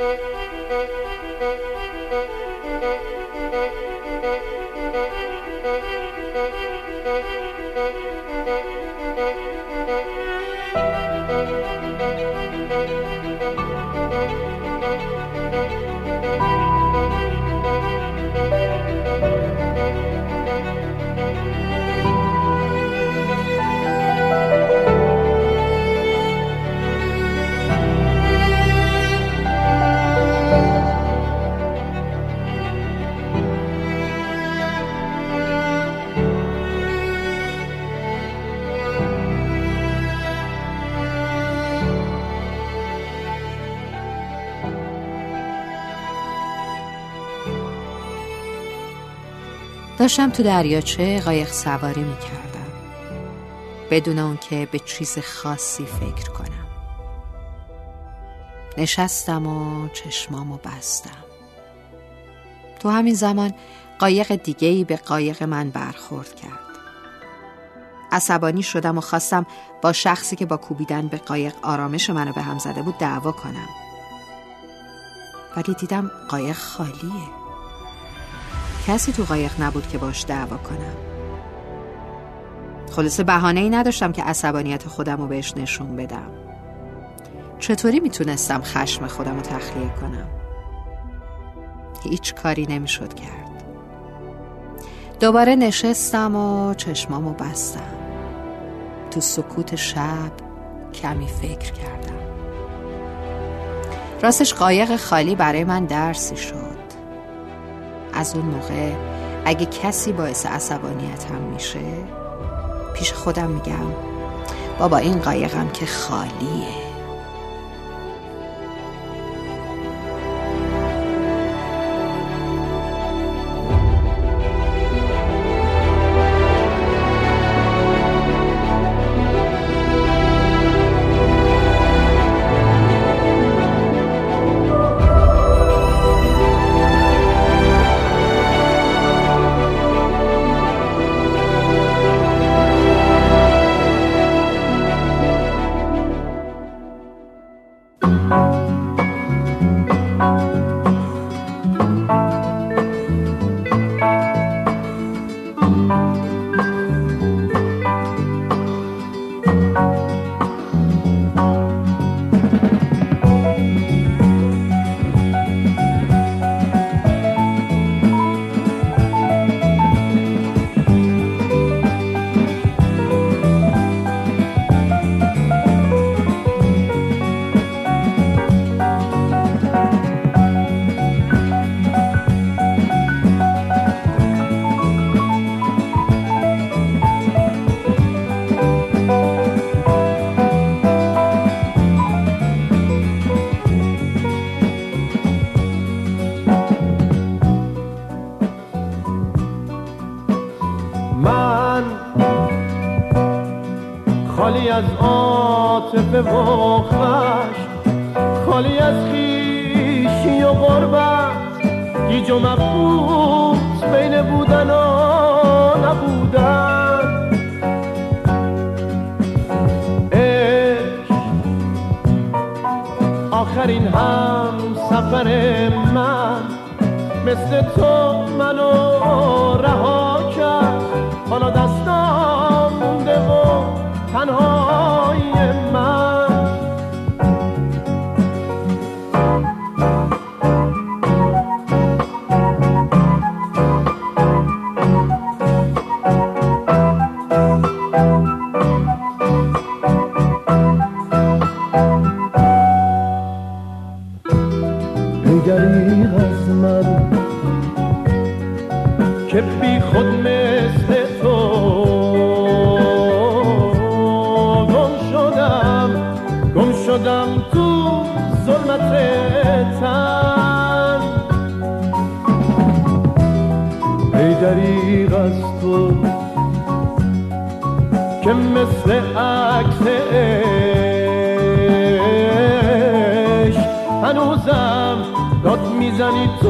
Thank you. داشتم تو دریاچه قایق سواری می کردم بدون اون که به چیز خاصی فکر کنم. نشستم و چشمامو بستم. تو همین زمان قایق دیگهی به قایق من برخورد کرد. عصبانی شدم و خواستم با شخصی که با کوبیدن به قایق آرامش منو به هم زده بود دعوا کنم. ولی دیدم قایق خالیه. کسی تو قایق نبود که باش دعوا کنم. خلاصه بهانه ای نداشتم که عصبانیت خودم رو بهش نشون بدم. چطوری می‌تونستم خشم خودم رو تخلیه کنم؟ هیچ کاری نمی‌شد کرد. دوباره نشستم و چشمامو بستم. تو سکوت شب کمی فکر کردم. راستش قایق خالی برای من درسی شد. از اون موقع اگه کسی باعث عصبانیتم میشه پیش خودم میگم بابا این قایقم که خالیه. عاطفه و خالی از خیشی و غربت. گیج و مبهوت بین بودن و نبودن. عشق آخرین هم سفر من. مثل تو منو رها دریغ از تو که مثل عکس هنوزم داد می‌زنی تو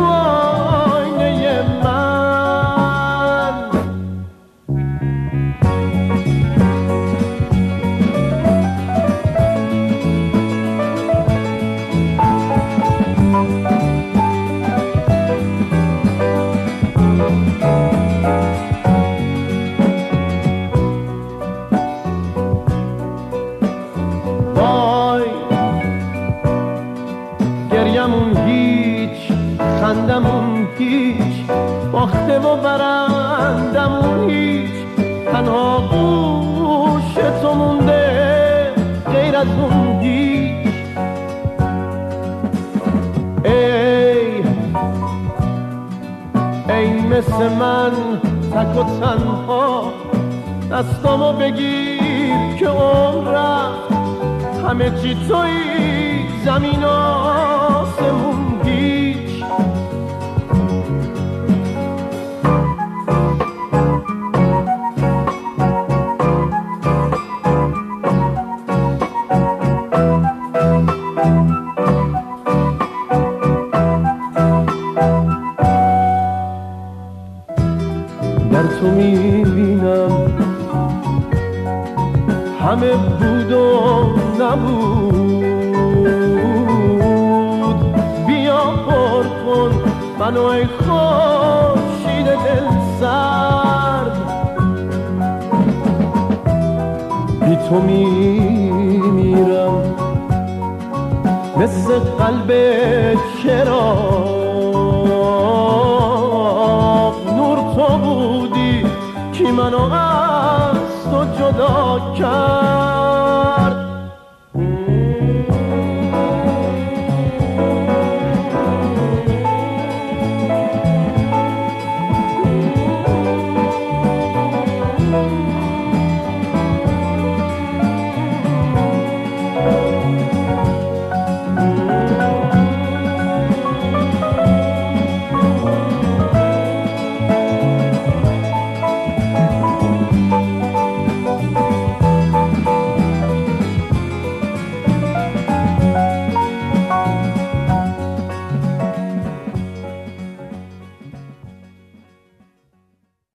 خندمون هیچ باخته و برندمون هیچ. تنها گوش تو مونده غیر از اون هیچ ای ای مثل من تک و تنها دستامو بگیر که عمرم همه چی توی زمین منو ای خورشید دل سرد. بی تو میمیرم مثل قلب چراغ. نور تو بودی که منو از تو جدا کرد.